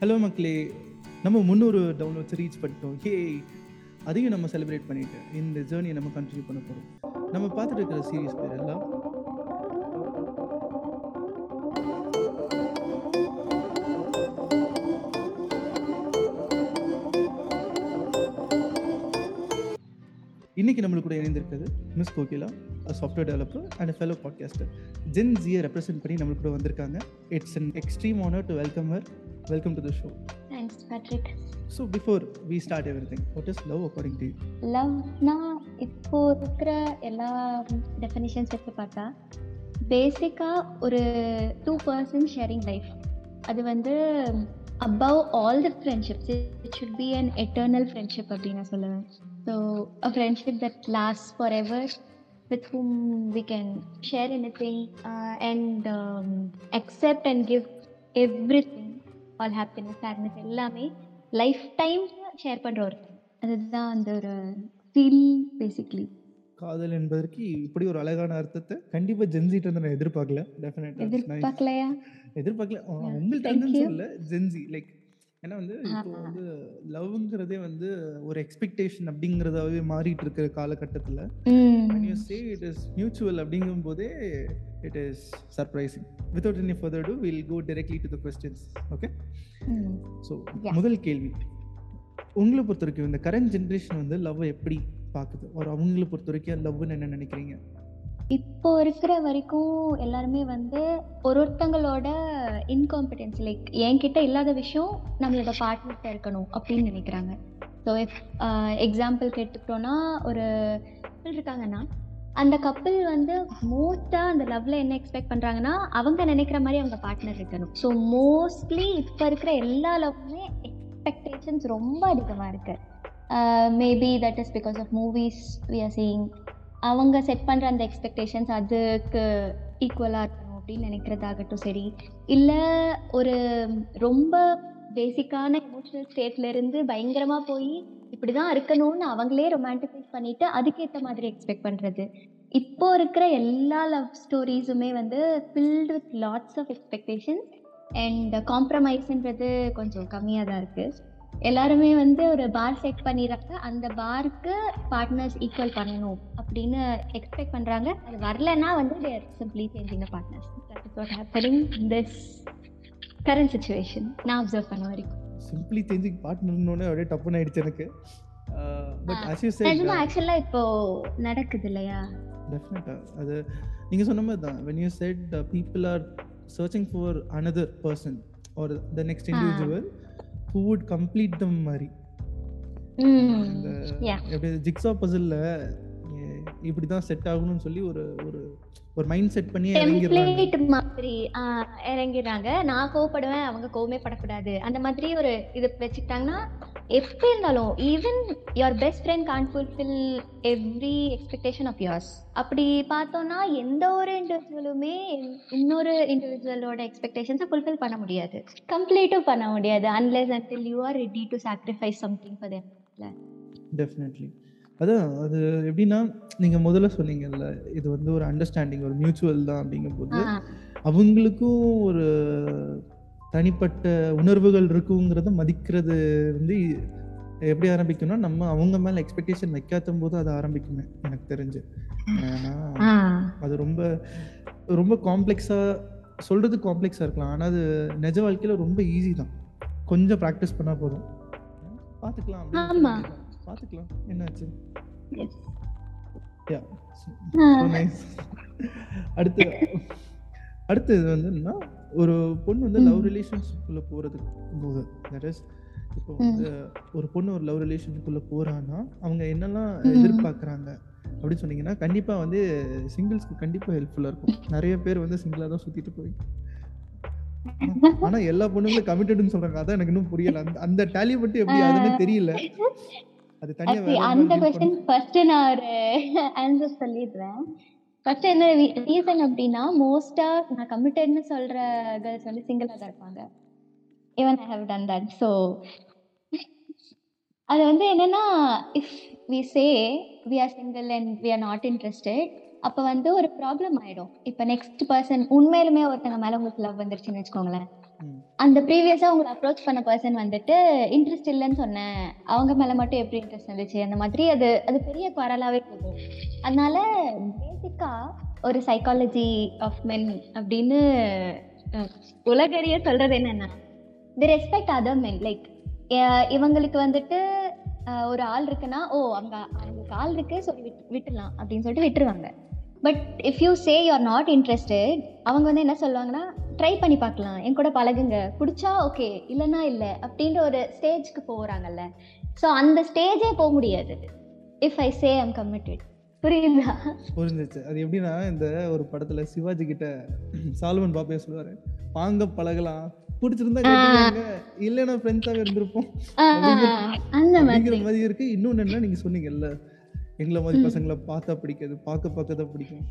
Hello மக்களே. நம்ம முந்நூறு டவுன்லோட்ஸ் ரீச் பண்ணிட்டோம் ஹே அதையும் நம்ம செலிப்ரேட் பண்ணிட்டு இந்த ஜேர்னியை நம்ம கண்டினியூ பண்ண போகிறோம் நம்ம பார்த்துட்டு இருக்கிற சீரீஸ் பேர் எல்லாம் இன்னைக்கு நம்மளுக்கு கூட இணைந்திருக்கிறது miss Kokila. Software developer and fellow podcaster gen ஜியை represent பண்ணி நம்மளுக்கு கூட வந்திருக்காங்க. It's an extreme honour to welcome her welcome to the show thanks Patrick so before we start everything what is love according to லவ்னா இப்போ இருக்கிற எல்லா definitions வச்சு பார்த்தா பேசிக்காக ஒரு டூ பர்சன் ஷேரிங் லைஃப் அது வந்து above all the friendships it should be an eternal friendship அப்படின்னு நான் சொல்லுவேன். So a friendship that last forever with whom we can share anything uh, and um, accept and give everything all happiness sadness எல்லாமே life time share பண்ணுற ஒரு அதுதான் அந்த ஒரு feel basically காதல் என்பதற்கு இப்படி ஒரு அழகான அர்த்தத்தை கண்டிப்பா ஜென்சிட்ட வந்து நான் எதிர்பார்க்கல. டெஃபினட்டா எதிர்பார்க்கலையா? எதிர்பார்க்கல. thank இருந்து. சொல்ல ஜென்சி லைக் ஏன்னா வந்து இப்போ. வந்து லவ்ங்கிறதே வந்து ஒரு எக்ஸ்பெக்டேஷன் அப்படிங்கிறதாவே மாறிட்டு இருக்கிற காலகட்டத்துல. When you say it is mutual அப்படிங்கும் போதே it is surprising. Without any further ado we'll go directly to the questions okay? So Yeah. முதல் கேள்வி. உங்களை பொறுத்த வரைக்கும் இந்த கரண்ட் ஜென்ரேஷன் வந்து லவ் எப்படி பார்க்குது ஒரு அவங்கள பொறுத்த வரைக்கும் லவ்னு என்ன நினைக்கிறீங்க? இப்போ இருக்கிற வரைக்கும் எல்லாருமே வந்து ஒரு ஒருத்தங்களோட இன்காம்பிடன்ஸ் லைக் என்கிட்ட இல்லாத விஷயம் நம்மளோட பார்ட்னர்கிட்ட இருக்கணும் அப்படின்னு நினைக்கிறாங்க. ஸோ எக்ஸாம்பிள் கேட்டுக்கிட்டோன்னா ஒரு கப்பல் இருக்காங்கன்னா அந்த கப்பல் வந்து மோஸ்ட்டாக அந்த லவ்ல என்ன எக்ஸ்பெக்ட் பண்ணுறாங்கன்னா அவங்க நினைக்கிற மாதிரி அவங்க பார்ட்னர் இருக்கணும். ஸோ மோஸ்ட்லி இப்போ இருக்கிற எல்லா லவ்வுமே எக்ஸ்பெக்டேஷன்ஸ் ரொம்ப அதிகமாக இருக்கு. Maybe that is because of movies we are seeing அவங்க செட் பண்ணுற அந்த எக்ஸ்பெக்டேஷன்ஸ் அதுக்கு ஈக்குவலாக இருக்கணும் அப்படின்னு நினைக்கிறதாகட்டும் சரி. இல்லை ஒரு ரொம்ப பேசிக்கான எமோஷனல் ஸ்டேட்லேருந்து பயங்கரமாக போய் இப்படி தான் இருக்கணும்னு அவங்களே ரொமான்டிசைஸ் பண்ணிட்டு அதுக்கேற்ற மாதிரி எக்ஸ்பெக்ட் பண்ணுறது இப்போ இருக்கிற எல்லா லவ் ஸ்டோரிஸுமே வந்து filled with lots of expectations and காம்ப்ரமைஸ்ன்றது கொஞ்சம் கம்மியாக தான் இருக்குது எல்லாருமே வந்து ஒரு பார் செட் பண்ணிடுறாங்க அந்த பாருக்கு பார்ட்னர்ஸ் ஈக்குவல் பண்ணணும் அப்படின்னு எக்ஸ்பெக்ட் பண்ணுறாங்க அது வரலன்னா வந்து their simply changing partners that is what happening this current situation நான் அப்சர்வ் பண்ண வரைக்கும். சிம்பிளி சேஞ்சிங் பார்ட்னர்னோட அப்படியே டப்புன்னு ஆயிடுச்சு எனக்கு பட் you said நிஜமா ஆக்சுவலா இப்போ நடக்குது இல்லையா டெஃபினட்டா அது நீங்க சொன்ன மாதிரி தான் when you said uh, people are searching for another person or the next individual who would complete them மாதிரி இந்த. எப்படி ஜிக்ஸா பசில்ல இப்படி தான் செட் ஆகணும்னு சொல்லி ஒரு ஒரு ஒரு மைண்ட் செட் பண்ணி டெம்ப்ளேட் மாதிரி இறங்கிடுறாங்க. நான் கோவப்படுவேன் அவங்க கோவமே படக்கூடாது. அந்த மாதிரி ஒரு இது வச்சுக்கிட்டாங்கன்னா எப்போ இருந்தாலும் even your best friend can't fulfil every expectation of yours. அப்படி பார்த்தோம்னா எந்த ஒரு இண்டிவிஜுவலுமே இன்னொரு இண்டிவிஜுவலோட எக்ஸ்பெக்டேஷன்ஸை ஃபுல்ஃபில் பண்ண முடியாது. கம்ப்ளீட்டும் பண்ண முடியாது unless until you are ready to sacrifice something for them. Definitely அதான் அது எப்படின்னா நீங்க முதல்ல சொன்னீங்கல்ல இது வந்து ஒரு அண்டர்ஸ்டாண்டிங் ஒரு மியூச்சுவல் தான் அப்படிங்கும்போது அவங்களுக்கும் ஒரு தனிப்பட்ட உணர்வுகள் இருக்குங்கிறத மதிக்கிறது வந்து எப்படி ஆரம்பிக்கும்னா நம்ம அவங்க மேல எக்ஸ்பெக்டேஷன் வைக்காத போது அது ஆரம்பிக்குமே எனக்கு தெரிஞ்சு. ஏன்னா அது ரொம்ப ரொம்ப காம்ப்ளெக்ஸா சொல்றது காம்ப்ளெக்ஸா இருக்கலாம். ஆனா அது நிஜ வாழ்க்கையில ரொம்ப ஈஸி தான். கொஞ்சம் ப்ராக்டிஸ் பண்ணா போதும். பாத்துக்கலாம். பாத்துக்கலாம். என்னாச்சு. யா அடுத்து அடுத்து இது வந்து என்னன்னா ஒரு பொண்ணு வந்து லவ் ம். ரிலேஷன்ஷிப்குள்ள போறதுக்கு போது தட் இஸ் இப்போ வந்து ஒரு பொண்ணு ஒரு லவ் ரிலேஷனுக்குள்ள போறான்னா அவங்க என்னெல்லாம். எதிர்பார்க்கறாங்க? அப்படின்னு சொன்னீங்கன்னா கண்டிப்பா வந்து சிங்கிள்ஸ்க்கு கண்டிப்பா ஹெல்ப்ஃபுல்லா இருக்கும். நிறைய பேர் வந்து சிங்கிளா தான் சுத்திட்டு போய். ஆனா எல்லா பொண்ணுங்களும் கமிட்டட்னு சொல்றாங்க. அதான் எனக்கு இன்னும் புரியல. அந்த அந்த டேலி மட்டும் எப்படி அதுன்னு தெரியல. அது தனியா அந்த கொஸ்டின் ஃபர்ஸ்ட் நான் ஒரு ஆன்சர் சொல்லிடுறேன். ஃபர்ஸ்ட் என்ன ரீசன் அப்படின்னா மோஸ்டா நான் கமிட்டட்னு சொல்ற கேர்ள்ஸ் வந்து சிங்கிளா தான் இருப்பாங்க. Even I have done that so அது வந்து என்னன்னா if we say we are single and we are not interested அப்போ வந்து ஒரு ப்ராப்ளம் ஆயிடும். இப்போ நெக்ஸ்ட் பர்சன் உண்மையிலுமே ஒருத்தங்க மேல உங்களுக்கு லவ் வந்துருச்சுன்னு வச்சுக்கோங்களேன். அந்த ப்ரீவியஸா உங்களை அப்ரோச் பண்ண பர்சன் வந்துட்டு இன்ட்ரெஸ்ட் இல்லைன்னு சொன்னேன். அவங்க மேல மட்டும் எப்படி இன்ட்ரெஸ்ட் இருந்துச்சு? அந்த மாதிரி அது அது பெரிய குரலாவே போகும். அதனால பேசிக்கா ஒரு சைக்காலஜி ஆஃப் மென் அப்படின்னு உலகறிய சொல்றது என்னன்னா the respect other men like இவங்களுக்கு வந்துட்டு ஒரு ஆள் இருக்குன்னா ஓ அவங்க அவங்களுக்கு ஆள் இருக்கு சொல்லி விட் விட்டுலாம் அப்படின்னு சொல்லிட்டு விட்டுருவாங்க. But if you say you are not interested அவங்க வந்து என்ன சொல்லுவாங்கன்னா ட்ரை பண்ணி பார்க்கலாம். என் கூட பழகுங்க. பிடிச்சா ஓகே இல்லைன்னா இல்லை அப்படின்ற ஒரு ஸ்டேஜ்க்கு போகிறாங்கல்ல ஸோ அந்த ஸ்டேஜே போக முடியாது. If I say I'm committed புரியுதா? புரிஞ்சிச்சு. அது எப்படின்னா இந்த ஒரு படத்துல சிவாஜி கிட்ட சால்மன் பாப்பையா சொல்லுவாரு. வாங்க பழகலாம். பிடிச்சிருந்தா இல்லைன்னா ஃப்ரெண்ட்ஸாவே இருந்திருப்போம். அந்த மாதிரி. இருக்கு. இன்னொன்னு என்ன நீங்க சொன்னீங்கல்ல எங்களை மாதிரி பசங்களை பார்த்தா பிடிக்காது பார்க்க பார்க்க தான் பிடிக்கும்.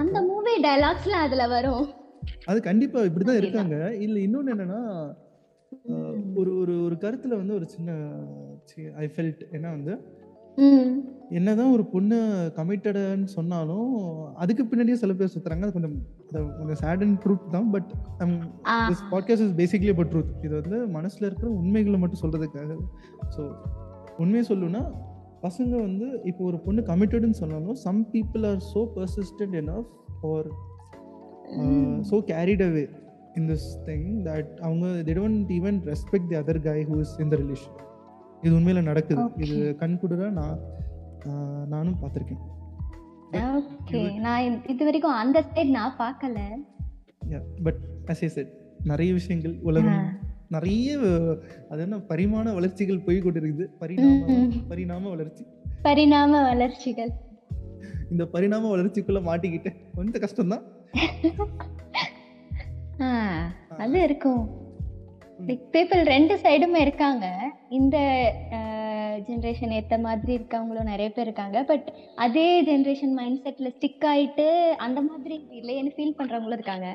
அந்த மூவி டைலாக்ஸ்லாம் அதுல வரும். அது கண்டிப்பா இப்படிதான் இருக்காங்க. இல்ல இன்னொன்னு என்னன்னா ஒரு ஒரு ஒரு கருத்துல வந்து ஒரு சின்ன ஐ ஃபெல்ட் ஏன்னா வந்து என்னதான் ஒரு பொண்ணு கமிட்டடுன்னு சொன்னாலும் அதுக்கு பின்னாடியே சில பேர் சுத்துறாங்க. அது கொஞ்சம் கொஞ்சம் சேட் அண்ட் ட்ரூத் தான். But this podcast is basically but truth இது வந்து மனசுல இருக்கிற உண்மைகளை மட்டும் சொல்றதுக்காக. ஸோ உண்மையை சொல்லுன்னா பசங்க வந்து இப்போ ஒரு பொண்ணு கமிட்டடுன்னு சொன்னாலும் some people are so persistent enough or so carried away in this thing that அவங்க they don't even respect the other guy who is in the relation. இது உண்மையில நடக்குது. இது கண்குடுறா நான் நானும் பார்த்துருக்கேன். ஓகே நான் இது- வரைக்கும் அந்த ஸ்டேட் நான் பார்க்கல. பட் அஸ் ஏ செட் நிறைய விஷயங்கள் உலகம் நிறைய அது என்ன பரிமாண வளர்ச்சிகள் போய் கொண்டிருக்குது. பரிணாம பரிணாம வளர்ச்சி. பரிணாம வளர்ச்சிகள். இந்த பரிணாம வளர்ச்சிக்குள்ள மாட்டிக்கிட்டேன். கொஞ்சம் கஷ்டம்தான். அது இருக்கும். பீப்புள் ரெண்டு சைடுமே இருக்காங்க. இந்த ஜென்ரேஷன் ஏத்த மாதிரி இருக்கவங்களும் நிறைய பேர் இருக்காங்க. பட் அதே ஜென்ரேஷன் மைண்ட் செட்ல ஸ்டிக் ஆயிட்டு அந்த மாதிரி இல்லையேன்னு ஃபீல் பண்றவங்களும் இருக்காங்க.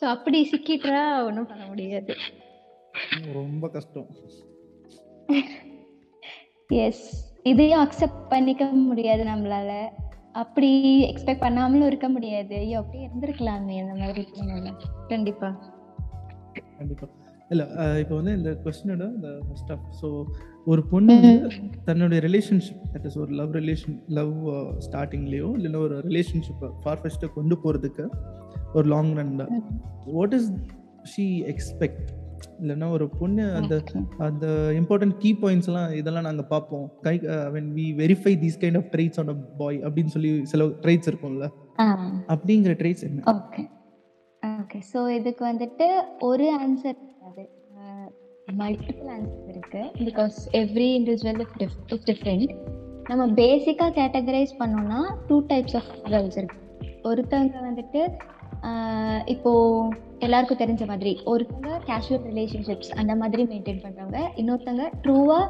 ஸோ அப்படி சிக்கிட்டா ஒன்றும் பண்ண முடியாது. ரொம்ப கஷ்டம். எஸ் இதையும் அக்செப்ட் பண்ணிக்க முடியாது நம்மளால. அப்படி எக்ஸ்பெக்ட் பண்ணாமலும் இருக்க முடியாது. ஐயோ அப்படியே இருந்திருக்கலாமே அந்த மாதிரி. கண்டிப்பா. கண்டிப்பா. இல்ல இப்போ வந்து இந்த கொஸ்டினோட இந்த ஃபர்ஸ்ட் ஆஃப் ஸோ ஒரு பொண்ணு தன்னுடைய ரிலேஷன்ஷிப் தட் இஸ் ஒரு லவ் ரிலேஷன் லவ் ஸ்டார்டிங்லேயோ இல்லைன்னா ஒரு ரிலேஷன்ஷிப்பை ஃபார் ஃபஸ்ட்டை கொண்டு போகிறதுக்கு ஒரு லாங் ரன்ல வாட் இஸ் ஷீ எக்ஸ்பெக்ட் இல்லைன்னா ஒரு பொண்ணு அந்த அந்த இம்பார்ட்டன்ட் கீ பாயிண்ட்ஸ் எல்லாம் இதெல்லாம் நாங்கள் பார்ப்போம். Guy when we verify these kind of traits on a boy அப்படின்னு சொல்லி சில ட்ரைட்ஸ் இருக்கும்ல. அப்படிங்கிற ட்ரைட்ஸ் என்ன? ஓகே ஓகே ஸோ இதுக்கு வந்துட்டு ஒரு ஆன்சர் இருக்காது. மல்டிபிள் ஆன்சர் இருக்கு. Because every individual is different நம்ம பேசிக்காக கேட்டகரைஸ் பண்ணோம்னா டூ டைப்ஸ் ஆஃப் கேர்ள்ஸ் இருக்கு. ஒருத்தவங்க வந்துட்டு ஆஹ் இப்போ எல்லாருக்கும் தெரிஞ்ச மாதிரி ஒருத்தவங்க கேஷுவல் ரிலேஷன்ஷிப்ஸ் அந்த மாதிரி மெயின்டைன் பண்ணுறவங்க இன்னொருத்தவங்க ட்ரூவாக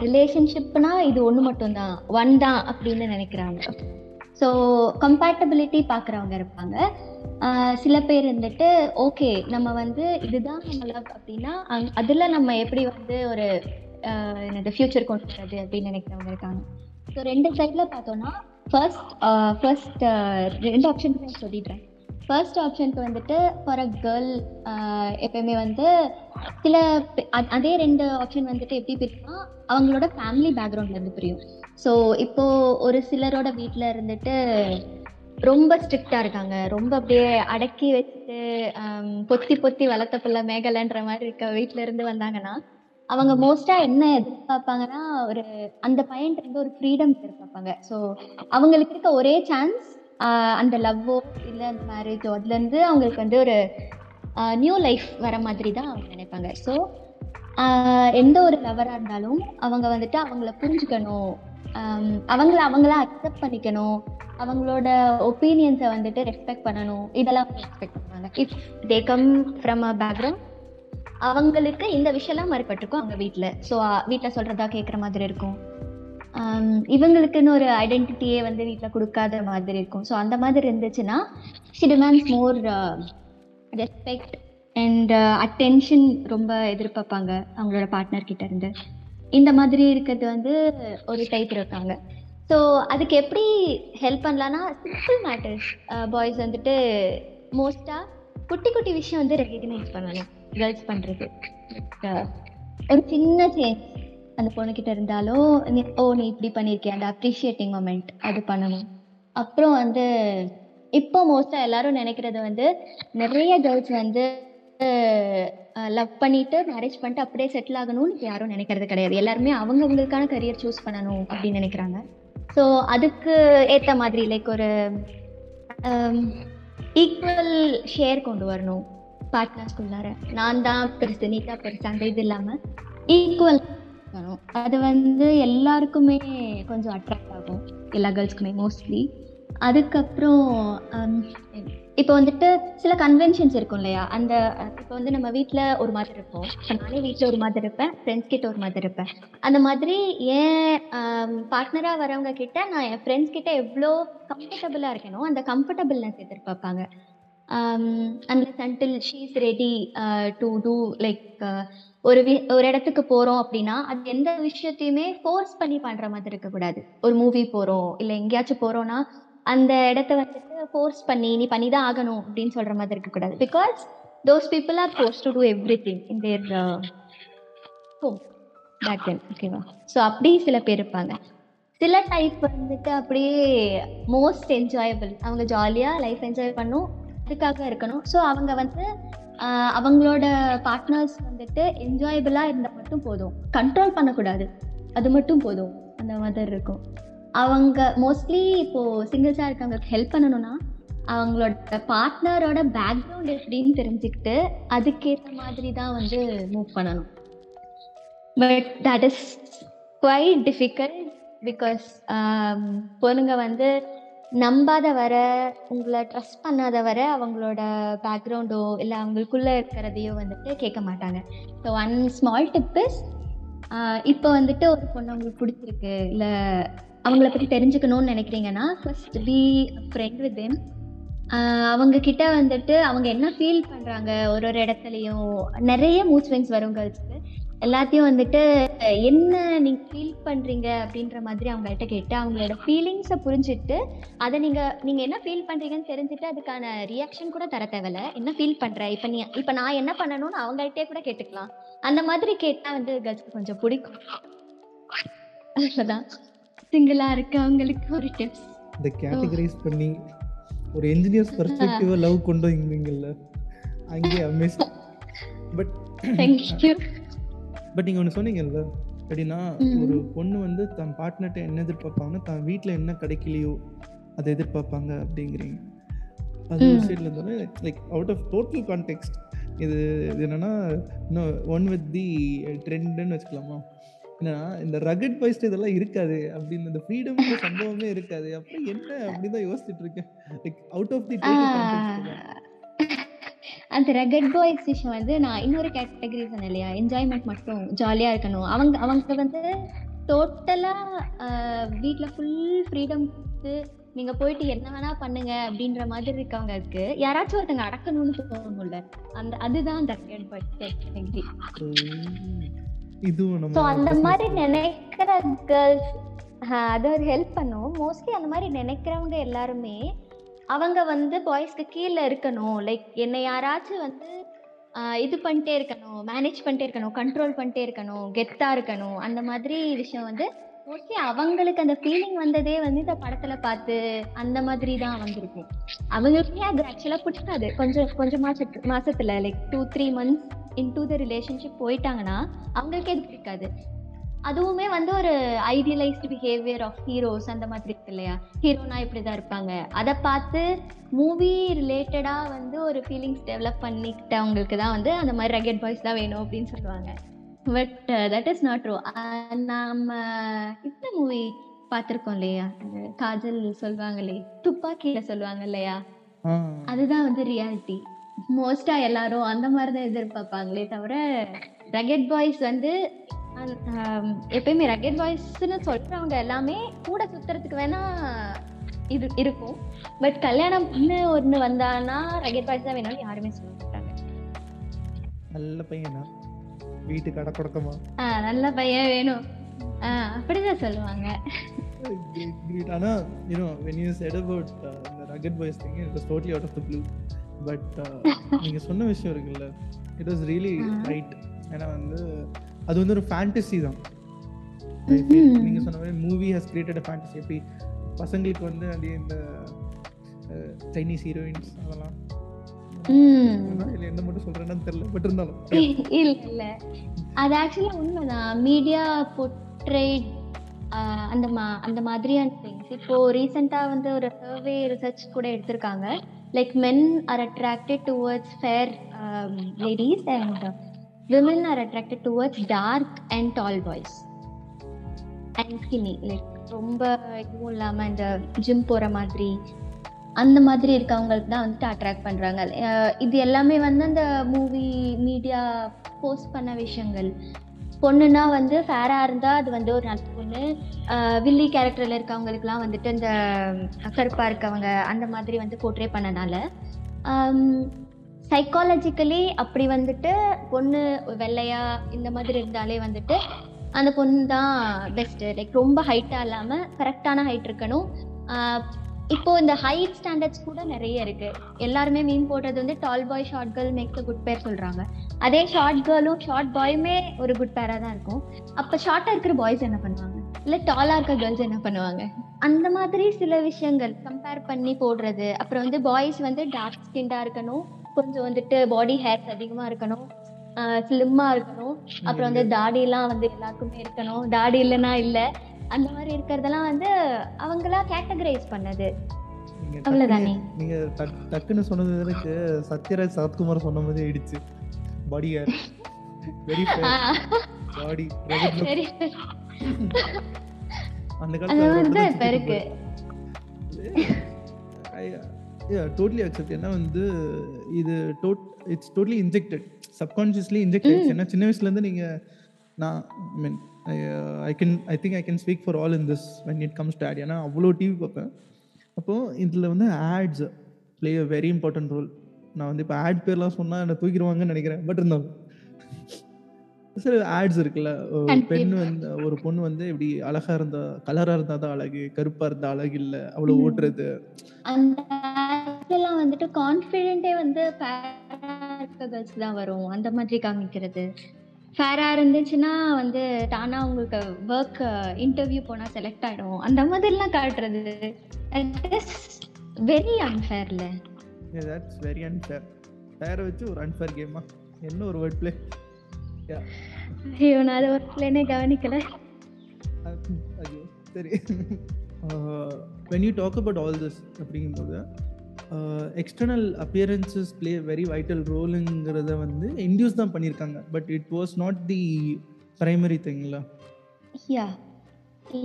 ரிலேஷன்ஷிப்னா இது ஒன்று மட்டும்தான் ஒன் தான் அப்படின்னு நினைக்கிறாங்க. ஸோ கம்பேட்டபிலிட்டி பார்க்குறவங்க இருப்பாங்க. சில பேர் வந்துட்டு ஓகே நம்ம வந்து இதுதான் நம்ம லவ் அப்படின்னா அங்- அதில் நம்ம எப்படி வந்து ஒரு என்னது ஃபியூச்சர் கொண்டு வர்றது அப்படின்னு நினைக்கிறவங்க இருக்காங்க. ஸோ ரெண்டு சைடில் பார்த்தோன்னா ஃபர்ஸ்ட் ஃபர்ஸ்ட் ரெண்டு ஆப்ஷன் நான் சொல்லிடுறேன். ஃபர்ஸ்ட் ஆப்ஷனுக்கு வந்துட்டு ஃபார் அ கேர்ள் எப்பயுமே வந்து சில அதே ரெண்டு ஆப்ஷன் வந்துட்டு எப்படி பிரியும்னா அவங்களோட ஃபேமிலி பேக்ரவுண்ட்ல இருந்து பிரியும். ஸோ இப்போ ஒரு சிலரோட வீட்டில் இருந்துட்டு ரொம்ப ஸ்ட்ரிக்டா இருக்காங்க. ரொம்ப அப்படியே அடக்கி வச்சுட்டு பொத்தி பொத்தி வளர்த்த பிள்ளை மேகலைன்ற மாதிரி இருக்க வீட்டில இருந்து வந்தாங்கன்னா அவங்க மோஸ்டா என்ன எதிர்பார்ப்பாங்கன்னா ஒரு அந்த பையன்ட்டு இருந்து ஒரு ஃப்ரீடம் எதிர்பார்ப்பாங்க. ஸோ அவங்களுக்கு இருக்க ஒரே சான்ஸ் அந்த லவ்வோ இல்லை அந்த மேரேஜோ அதுலேருந்து அவங்களுக்கு வந்து ஒரு நியூ லைஃப் வர மாதிரி தான் அவங்க நினைப்பாங்க. ஸோ எந்த ஒரு லவராக இருந்தாலும் அவங்க வந்துட்டு அவங்கள புரிஞ்சுக்கணும். அவங்கள அவங்கள அக்செப்ட் பண்ணிக்கணும். அவங்களோட ஒப்பீனியன்ஸை வந்துட்டு ரெஸ்பெக்ட் பண்ணணும். இதெல்லாம் எக்ஸ்பெக்ட் பண்ணுவாங்க. If they come from a background அவங்களுக்கு இந்த விஷயம்லாம் மாறுபட்டிருக்கும் அவங்க வீட்டில் ஸோ வீட்டில் சொல்கிறதா கேட்குற மாதிரி இருக்கும். இவங்களுக்குன்னு ஒரு ஐடென்டிட்டியே வந்து வீட்டில் கொடுக்காத மாதிரி இருக்கும். ஸோ அந்த மாதிரி இருந்துச்சுன்னா she demands more respect and attention ரொம்ப எதிர்பார்ப்பாங்க அவங்களோட பார்ட்னர் கிட்ட இருந்து. இந்த மாதிரி இருக்கிறது வந்து ஒரு டைப் இருக்காங்க. ஸோ அதுக்கு எப்படி ஹெல்ப் பண்ணலான்னா சிம்பிள் மேட்டர்ஸ் பாய்ஸ் வந்துட்டு மோஸ்ட்டாக குட்டி குட்டி விஷயம் வந்து ரெகக்னைஸ் பண்ணணும். கேர்ள்ஸ் பண்ணுறது ஒரு சின்ன சேஞ்ச் அந்த பொண்ணுக்கிட்ட இருந்தாலும் நீ ஓ நீ இப்படி பண்ணியிருக்கிய அந்த அப்ரிஷியேட்டிங் மொமெண்ட் அது பண்ணணும். அப்புறம் வந்து இப்போ மோஸ்ட்டாக எல்லாரும் நினைக்கிறது வந்து நிறைய கேர்ள்ஸ் வந்து லவ் பண்ணிட்டு மேரேஜ் பண்ணிட்டு அப்படியே செட்டில் ஆகணும்னு இப்போ யாரும் நினைக்கிறது கிடையாது. எல்லாருமே அவங்கவுங்களுக்கான கரியர் சூஸ் பண்ணணும் அப்படின்னு நினைக்கிறாங்க. ஸோ அதுக்கு ஏற்ற மாதிரி லைக் ஒரு ஈக்குவல் ஷேர் கொண்டு வரணும். பார்ட்னர்ஸ்குள்ளார நான் தான் பெருசு நீ தான் பெருசு அந்த இது இல்லாமல் ஈக்குவல் வரும். அது வந்து எல்லாருக்குமே கொஞ்சம் அட்ராக்ட் ஆகும். எல்லா கேர்ள்ஸ்க்குமே மோஸ்ட்லி அதுக்கப்புறம் இப்போ வந்துட்டு சில கன்வென்ஷன்ஸ் இருக்கும் இல்லையா? அந்த இப்போ வந்து நம்ம வீட்டில் ஒரு மாதிரி இருப்போம். இப்போ நானே வீட்டில் ஒரு மாதிரி இருப்பேன். ஃப்ரெண்ட்ஸ் கிட்ட ஒரு மாதிரி இருப்பேன். அந்த மாதிரி என் பார்ட்னராக வரவங்க கிட்ட நான் என் ஃப்ரெண்ட்ஸ் கிட்ட எவ்வளோ கம்ஃபர்டபுளாக இருக்கேனோ அந்த கம்ஃபர்டபுள்னஸ் எதிர்பார்ப்பாங்க unless until she's ready to do like ஒரு வி ஒரு இடத்துக்கு போகிறோம் அப்படின்னா அது எந்த விஷயத்தையுமே ஃபோர்ஸ் பண்ணி பண்ணுற மாதிரி இருக்கக்கூடாது ஒரு மூவி போகிறோம் இல்லை எங்கேயாச்சும் போகிறோன்னா அந்த இடத்த வந்துட்டு ஃபோர்ஸ் பண்ணி நீ பண்ணி தான் ஆகணும் அப்படின்னு சொல்கிற மாதிரி இருக்கக்கூடாது because those people are force to do everything in their home back then ஓகேவா ஸோ அப்படி சில பேர் இருப்பாங்க. சில டைப் வந்துட்டு அப்படியே மோஸ்ட் என்ஜாயபிள் அவங்க ஜாலியாக லைஃப் என்ஜாய் பண்ணும். அதுக்காக இருக்கணும். ஸோ அவங்க வந்து அவங்களோட பார்ட்னர்ஸ் வந்துட்டு என்ஜாயபிளாக இருந்தால் மட்டும் போதும். கண்ட்ரோல் பண்ணக்கூடாது. அது மட்டும் போதும். அந்த மாதிரி இருக்கும். அவங்க மோஸ்ட்லி இப்போது சிங்கிள்ஸாக இருக்கவங்களுக்கு ஹெல்ப் பண்ணணும்னா அவங்களோட பார்ட்னரோட பேக்ரவுண்ட் எப்படின்னு தெரிஞ்சுக்கிட்டு அதுக்கேற்ற மாதிரி தான் வந்து மூவ் பண்ணணும். But that is quite difficult because பொண்ணுங்க வந்து நம்பாத வர உங்களை ட்ரஸ்ட் பண்ணாத வர அவங்களோட பேக்ரவுண்டோ இல்லை அவங்களுக்குள்ளே இருக்கிறதையோ வந்துட்டு கேட்க மாட்டாங்க. So one small tip is இப்போ வந்துட்டு ஒரு பொண்ணு அவங்களுக்கு பிடிச்சிருக்கு. இல்லை அவங்கள பற்றி தெரிஞ்சுக்கணும்னு நினைக்கிறீங்கன்னா first be friend with them அவங்க கிட்ட வந்துட்டு அவங்க என்ன ஃபீல் பண்ணுறாங்க ஒரு ஒரு இடத்துலையும் நிறைய மூட் ஸ்விங்ஸ் வரும் கேர்ள்ஸ்க்கு எல்லாத்தையும் வந்துட்டு என்ன நீங்கள் ஃபீல் பண்ணுறீங்க அப்படின்ற மாதிரி அவங்கள்ட்ட கேட்டு அவங்களோட ஃபீலிங்ஸை புரிஞ்சுட்டு அதை நீங்கள் நீங்கள் என்ன ஃபீல் பண்ணுறீங்கன்னு தெரிஞ்சுட்டு அதுக்கான ரியாக்ஷன் கூட தர தேவையில்ல. என்ன ஃபீல் பண்ணுற இப்போ நீ இப்போ நான் என்ன பண்ணணும்னு அவங்கள்ட்டே கூட கேட்டுக்கலாம். அந்த மாதிரி கேட்டால் வந்து கேர்ள்ஸ்க்கு கொஞ்சம் பிடிக்கும். அவ்வளோதான் சிங்கிளாக இருக்கவங்களுக்கு ஒரு டிப்ஸ் இந்த கேட்டகரைஸ் பண்ணி ஒரு என்ஜினியர்ஸ் பெர்ஸ்பெக்டிவா லவ் கொண்டு வந்தீங்கல்ல அங்கே அமேஸ் பட் தேங்க்யூ பட் நீங்க ஒன்று சொன்னீங்கல்ல எப்படின்னா. ஒரு பொண்ணு வந்து தன் பார்ட்னர்கிட்ட என்ன எதிர்பார்ப்பாங்கன்னா தான் வீட்டில் என்ன கிடைக்கலையோ அதை எதிர்பார்ப்பாங்க அப்படிங்கிறீங்க. அது ஒரு. சைடில் இருந்தாலும் like out of total contact இது இது என்னன்னா இன்னும் ஒன் வித் தி ட்ரெண்டுன்னு வச்சுக்கலாமா? என்னன்னா இந்த ரகட் பாய்ஸ்ட் இதெல்லாம் இருக்காது. அப்படின்னு இந்த ஃப்ரீடம் சம்பவமே இருக்காது. அப்புறம் என்ன? அப்படின்னு தான் யோசிச்சுட்டு இருக்கேன். லைக் அவுட் ஆஃப் தி அந்த ரகட் பாய்ஸ் விஷயம் வந்து நான் இன்னொரு கேட்டகரி சொன்னேன் இல்லையா? என்ஜாய்மெண்ட் மட்டும் ஜாலியாக இருக்கணும். அவங்க அவங்க வந்து டோட்டலாக வீட்டில் ஃபுல் ஃப்ரீடம் கொடுத்து நீங்கள் போயிட்டு என்ன வேணா பண்ணுங்க அப்படின்ற மாதிரி இருக்கவங்க இருக்கு யாராச்சும் ஒருத்தங்க அடக்கணும்னு தோணும்ல. அந்த அதுதான் அந்த ரகட் பாய்ஸ் கேட்டகரி ஸோ அந்த மாதிரி. நினைக்கிற கேர்ள்ஸ் அது ஒரு ஹெல்ப் பண்ணும். மோஸ்ட்லி அந்த மாதிரி நினைக்கிறவங்க எல்லாருமே அவங்க வந்து பாய்ஸ்க்கு கீழே இருக்கணும். லைக் என்னை யாராச்சும் வந்து இது பண்ணிட்டே இருக்கணும் மேனேஜ் பண்ணிட்டே இருக்கணும் கண்ட்ரோல் பண்ணிட்டே இருக்கணும் கெத்தாக இருக்கணும் அந்த மாதிரி விஷயம் வந்து மோஸ்ட்லி அவங்களுக்கு அந்த ஃபீலிங் வந்ததே வந்து இந்த படத்தில் பார்த்து அந்த மாதிரி தான் வந்திருக்கும். அவங்களுக்குமே அது ஆக்சுவலாக பிடிக்காது. கொஞ்சம் கொஞ்சம் மாசத்து மாசத்துல like two three months into the relationship போயிட்டாங்கன்னா அவங்களுக்கே இது பிடிக்காது. அதுவுமே வந்து ஒரு ஐடியலைஸ்டு பிஹேவியர் ஆஃப் ஹீரோஸ் அந்த மாதிரி இருக்கு இல்லையா? ஹீரோனா இப்படி தான் இருப்பாங்க. அதை பார்த்து மூவி ரிலேட்டடாக வந்து ஒரு ஃபீலிங்ஸ் டெவலப் பண்ணிக்கிட்டவங்களுக்கு தான் வந்து அந்த மாதிரி ரகட் பாய்ஸ் தான் வேணும் அப்படின்னு சொல்லுவாங்க. But that is not true நம்ம இந்த மூவி பார்த்துருக்கோம் இல்லையா? காஜல் சொல்லுவாங்களே துப்பாக்கியில சொல்லுவாங்க இல்லையா? அதுதான் வந்து ரியாலிட்டி மோஸ்டா எல்லாரும் அந்த மாதிரி தான் எதிர்பார்ப்பாங்களே தவிர ரகெட் பாய்ஸ் வந்து எப்பயுமே ரகெட் பாய்ஸ்னு சொல்றவங்க எல்லாமே கூட சுத்துறதுக்கு வேணா இது இருக்கும். பட் கல்யாணம் பண்ண ஒண்ணு வந்தானா ரகெட் பாய்ஸ் தான் வேணும்னு யாருமே சொல்ல மாட்டாங்க. நல்ல பையனா? வீட்டுக்கு அடை கொடுக்கமா? ஆஹ் நல்ல பையன் வேணும். ஆஹ் அப்படிதான் சொல்லுவாங்க. Great. ஆனா you know when you said about uh, the rugged boys thing it was totally out of the blue. But நீங்க சொன்ன விஷயம் இருக்குல்ல இட் வாஸ் ரியலி ரைட் ஏன்னா வந்து அது வந்து ஒரு ஃபேண்டசி தான். நீங்க சொன்ன மாதிரி movie has created a fantasy எப்படி பசங்களுக்கு வந்து அப்படியே இந்த சைனீஸ் ஹீரோயின்ஸ் அதெல்லாம். என்ன மட்டும் சொல்றேன்னு தெரியல பட் இருந்தாலும் இல்ல இல்ல. அது ஆக்சுவலா உண்மைதான். மீடியா பொட்ரேட் அந்த மா அந்த மாதிரியான திங்ஸ் இப்போ ரீசெண்டா வந்து ஒரு சர்வே ரிசர்ச் கூட எடுத்திருக்காங்க. Like men are attracted towards fair ladies and women are attracted towards dark and tall boys and skinny like ரொம்ப இதுவும் இல்லாம இந்த ஜிம் போற மாதிரி அந்த மாதிரி இருக்கவங்களுக்கு தான் வந்துட்டு அட்ராக்ட் பண்றாங்க. இது எல்லாமே வந்து அந்த மூவி மீடியா போஸ்ட் பண்ண விஷயங்கள். பொண்ணுனா வந்து ஃபேராக இருந்தால் அது வந்து ஒரு நல்ல பொண்ணு. வில்லி கேரக்டரில் இருக்கவங்களுக்குலாம் வந்துட்டு இந்த கருப்பாக இருக்கவங்க அந்த மாதிரி வந்து போர்ட்ரே பண்ணனால. சைக்காலஜிக்கலி அப்படி வந்துட்டு பொண்ணு வெள்ளையா இந்த மாதிரி இருந்தாலே வந்துட்டு அந்த பொண்ணு தான் பெஸ்ட் லைக் ரொம்ப ஹைட்டா இல்லாம கரெக்டான ஹைட் இருக்கணும். இப்போ இந்த ஹைட் ஸ்டாண்டர்ட்ஸ் கூட நிறைய இருக்கு. எல்லாருமே மீன் போடுறது வந்து tall boy short girl makes good pair சொல்றாங்க. அதே ஷார்ட் கேர்ளும் ஷார்ட் பாயுமே ஒரு குட் பேரா தான் இருக்கும். அப்ப ஷார்ட்டா இருக்கிற பாய்ஸ் என்ன பண்ணுவாங்க? இல்ல டாலா இருக்க கேர்ள்ஸ் என்ன பண்ணுவாங்க? அந்த மாதிரி சில விஷயங்கள் கம்பேர் பண்ணி போடுறது. அப்புறம் வந்து பாய்ஸ் வந்து டார்க் ஸ்கின்டா இருக்கணும். கொஞ்சம் வந்துட்டு பாடி ஹேர்ஸ் அதிகமா இருக்கணும். ஸ்லிம்மா இருக்கணும். அப்புறம் வந்து தாடி எல்லாம் வந்து எல்லாருக்குமே இருக்கணும். தாடி இல்லைன்னா இல்ல. அந்த மாதிரி இருக்கிறதெல்லாம் வந்து அவங்களா கேட்டகரைஸ் பண்ணது. அவ்வளவுதானே. நீங்க டக்- டக்குன்னு சொன்னது எனக்கு சத்யராஜ் சரத்குமார் சொன்ன மாதிரி ஆயிடுச்சு. பாடி ஹேர் வெரி பாடி அந்த தான் இப்ப காலத்துல இருக்கு டோட்லி அக்செப்ட் ஏன்னா வந்து இது டோட் it's totally injected subconsciously inject ஆயிடுச்சு ஏன்னா சின்ன வயசுல இருந்து நீங்க நான் I mean I can I think I can speak for all in this when it comes to ad ஏன்னா அவ்வளோ டிவி பார்ப்பேன். அப்போ இதுல வந்து ads play a very important role நான் வந்து இப்போ ஆட் பேர்லாம் சொன்னா என்ன தூக்கிடுவாங்கன்னு நினைக்கிறேன். பட் இருந்தாலும். சில ஆட்ஸ் இருக்குல்ல. பெண் வந்து ஒரு பொண்ணு வந்து இப்படி அழகா இருந்தா கலரா இருந்தா தான் அழகு கருப்பா இருந்தா அழகு இல்ல அவ்வளவு. ஓட்டுறது. அந்த எல்லாம் வந்துட்டு கான்ஃபிடென்ட்டே வந்து ஃபேரா கேர்ள்ஸ் தான் வரும். அந்த மாதிரி காமிக்கிறது. ஃபேரா இருந்துச்சுன்னா வந்து தானா உங்களுக்கு ஒர்க் இன்டர்வியூ போனா செலக்ட் ஆயிடும். அந்த மாதிரிலாம் காட்டுறது. வெரி அன்ஃபேர்ல தட்ஸ் வெரி அன்ஃபேர் பேரை வச்சு ஒரு அன்ஃபேர் கேமா என்ன ஒரு வேர்ட் பிளே ஐயோ நான் அதை ஒர்க்லனே கவனிக்கல. ஐயோ சரி. When you talk about all this அப்படிங்கும்போது external appearances play very vital ரோலுங்கிறத வந்து இன்டியூஸ் தான் பண்ணியிருக்காங்க. But it was not the primary திங்ல yeah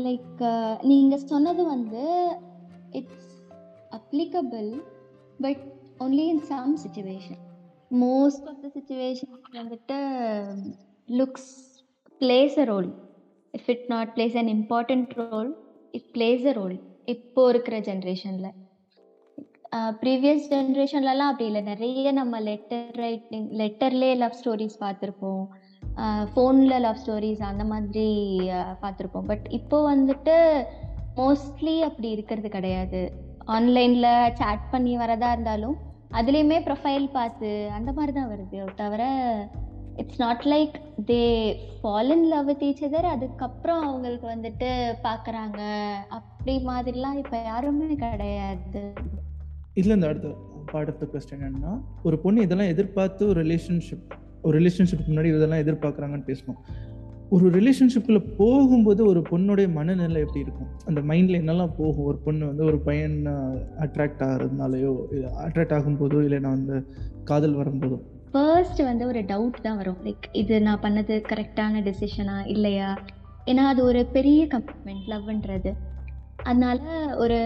like நீங்க சொன்னது வந்து it's applicable but only in some situation most of the situation வந்துட்டு looks plays a role if it not plays an important role it plays a role இப்போ இருக்கிற ஜென்ரேஷனில் previous ஜென்ரேஷன்லலாம் அப்படி இல்லை. நிறைய நம்ம லெட்டர் ரைட்டிங் லெட்டர்லேயே லவ் ஸ்டோரிஸ் பார்த்துருப்போம். ஃபோனில் லவ் ஸ்டோரிஸ் அந்த மாதிரி பார்த்துருப்போம். பட் இப்போ வந்துட்டு மோஸ்ட்லி அப்படி இருக்கிறது கிடையாது. ஆன்லைனில் சேட் பண்ணி வரதா இருந்தாலும் அதுலேயுமே ப்ரொஃபைல் பார்த்து அந்த மாதிரி தான் வருது தவிர it's not like they fall in love with each other அதுக்கப்புறம் அவங்களுக்கு வந்துட்டு பார்க்குறாங்க. அப்படி மாதிரிலாம் இப்போ யாருமே கிடையாது. இதில் இந்த அடுத்த பார்ட் ஆஃப் த கொஸ்டின் என்னன்னா ஒரு பொண்ணு இதெல்லாம் எதிர்பார்த்து ஒரு ரிலேஷன்ஷிப் ஒரு ரிலேஷன்ஷிப் முன்னாடி இதெல்லாம் எதிர்பார்க்குறாங்கன்னு பேசணும். ஒரு ரிலேஷன்ஷிப்பில் போகும்போது ஒரு பொண்ணுடைய மனநிலை எப்படி இருக்கும்? அந்த மைண்டில் என்னெல்லாம் போகும்? ஒரு பொண்ணு வந்து ஒரு பையன் அட்ராக்ட் ஆகிறதுனாலையோ இல்லை அட்ராக்ட் ஆகும்போதோ இல்லை நான் வந்து காதல் வரும்போதோ? ஃபர்ஸ்ட் வந்து ஒரு டவுட் தான் வரும். லைக் இது நான் பண்ணது கரெக்டான டெசிஷனா இல்லையா? ஏன்னா அது ஒரு பெரிய கமிட்மெண்ட் லவ்ன்றது அதனால ஒரு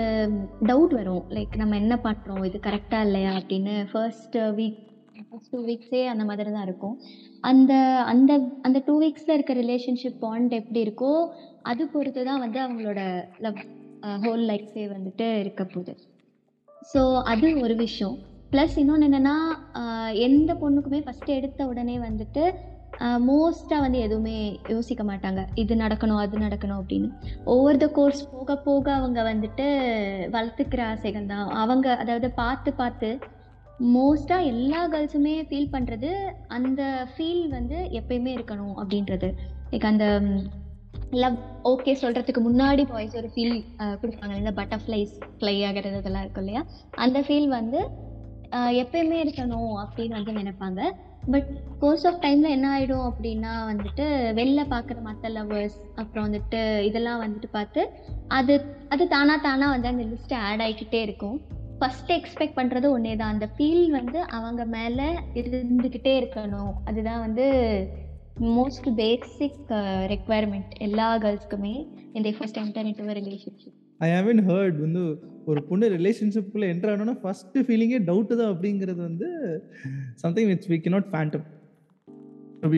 டவுட் வரும். லைக் நம்ம என்ன பண்ணுறோம் இது கரெக்டாக இல்லையா? அப்படின்னு ஃபர்ஸ்ட் வீக் ஃபர்ஸ்ட் டூ வீக்ஸே அந்த மாதிரி தான் இருக்கும். அந்த அந்த அந்த டூ வீக்ஸில் இருக்க ரிலேஷன்ஷிப் பாண்ட் எப்படி இருக்கோ அது பொறுத்து தான் வந்து அவங்களோட லவ் ஹோல் லைஃபே வந்துட்டு இருக்க போகுது. ஸோ அது ஒரு விஷயம். ப்ளஸ் இன்னொன்று என்னென்னா எந்த பொண்ணுக்குமே ஃபஸ்ட்டு எடுத்த உடனே வந்துட்டு மோஸ்ட்டாக வந்து எதுவுமே யோசிக்க மாட்டாங்க. இது நடக்கணும் அது நடக்கணும் அப்படின்னு. ஓவர் த கோர்ஸ் போக போக அவங்க வந்துட்டு வளர்த்துக்கிற ஆசைகள் தான் அவங்க அதாவது பார்த்து பார்த்து மோஸ்ட்டாக எல்லா கேர்ள்ஸுமே ஃபீல் பண்ணுறது அந்த ஃபீல் வந்து எப்பயுமே இருக்கணும் அப்படின்றது. லைக் அந்த லவ் ஓகே சொல்கிறதுக்கு முன்னாடி பாய்ஸ் ஒரு ஃபீல் கொடுப்பாங்க. இந்த பட்டர்ஃப்ளைஸ் ஃப்ளை ஆகிறது இதெல்லாம் இருக்கும் இல்லையா? அந்த ஃபீல் வந்து எப்பயுமே இருக்கணும் அப்படின்னு வந்து நினைப்பாங்க. பட் கோர்ஸ் ஆஃப் டைமில் என்ன ஆகிடும் அப்படின்னா வந்துட்டு வெளில பார்க்குற மற்ற லவ்வர்ஸ் அப்புறம் வந்துட்டு இதெல்லாம் வந்துட்டு பார்த்து அது அது தானா தானாக வந்து அந்த லிஸ்ட்டு ஆட் ஆகிக்கிட்டே இருக்கும். ஃபர்ஸ்ட் எக்ஸ்பெக்ட் பண்றது ஒன்னே தான் அந்த ஃபீல் வந்து அவங்க மேல இருந்துகிட்டே இருக்கணும். அதுதான் வந்து மோஸ்ட் பேசிக் ரெக்குவயர்மெண்ட் எல்லா கேர்ள்ஸ்க்குமே இந்த first enter into relationship I haven't heard வந்து ஒரு பொண்ணு ரிலேஷன்ஷிப்புக்குள்ள என்டர் ஆனோன்னா ஃபர்ஸ்ட் ஃபீலிங்கே டவுட் தான் அப்படிங்கிறது வந்து something which we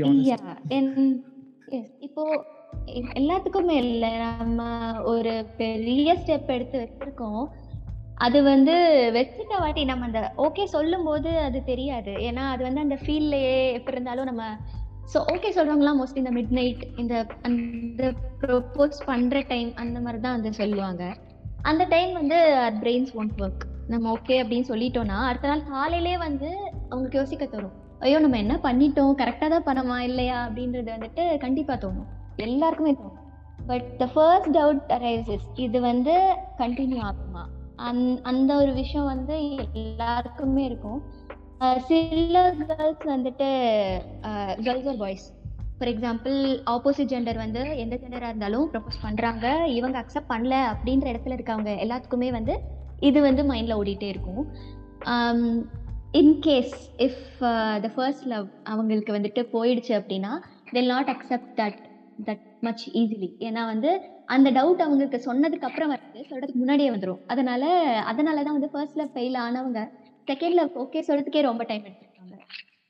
honest. Yeah இப்போ எல்லாத்துக்குமே இல்லை. நம்ம ஒரு பெரிய ஸ்டெப் எடுத்து வச்சிருக்கோம். அது வந்து வச்சுட்ட வாட்டி நம்ம அந்த ஓகே சொல்லும்போது அது தெரியாது. ஏன்னா அது வந்து அந்த ஃபீல்லையே எப்படி இருந்தாலும் நம்ம ஸோ ஓகே சொல்றவங்களாம் மோஸ்ட்லி இந்த மிட் நைட் இந்த அந்த ப்ரொப்போஸ் பண்ற டைம் அந்த மாதிரி தான் வந்து சொல்லுவாங்க. அந்த டைம் வந்து பிரெயின்ஸ் ஒன்ட் ஒர்க் நம்ம ஓகே அப்படின்னு சொல்லிட்டோம்னா அடுத்த நாள் காலையிலே வந்து அவங்களுக்கு யோசிக்க தரும் ஐயோ நம்ம என்ன பண்ணிட்டோம்? கரெக்டாக தான் பண்ணமா? இல்லையா? அப்படின்றது வந்துட்டு கண்டிப்பாக தோணும். எல்லாருக்குமே தோணும். But the first doubt arises இது வந்து கண்டினியூ ஆகுமா? அந் அந்த ஒரு விஷயம் வந்து எல்லாருக்குமே இருக்கும். சில கேர்ள்ஸ் வந்துட்டு girls are boys for example opposite gender வந்து எந்த ஜெண்டராக இருந்தாலும் ப்ரப்போஸ் பண்ணுறாங்க இவங்க அக்செப்ட் பண்ணல அப்படின்ற இடத்துல இருக்கவங்க எல்லாத்துக்குமே வந்து இது வந்து மைண்டில் ஓடிட்டே இருக்கும். In case if the first love அவங்களுக்கு வந்துட்டு போயிடுச்சு அப்படின்னா they'll not accept that that much easily ஏன்னா வந்து அந்த டவுட் அவங்களுக்கு சொன்னதுக்கு அப்புறம் வந்து சொல்றதுக்கு முன்னாடியே வந்துடும் அதனால அதனால தான் வந்து ஃபர்ஸ்ட்ல லவ் ஃபெயில் ஆனவங்க செகண்ட் ஓகே சொல்றதுக்கே ரொம்ப டைம் எடுத்துருக்காங்க.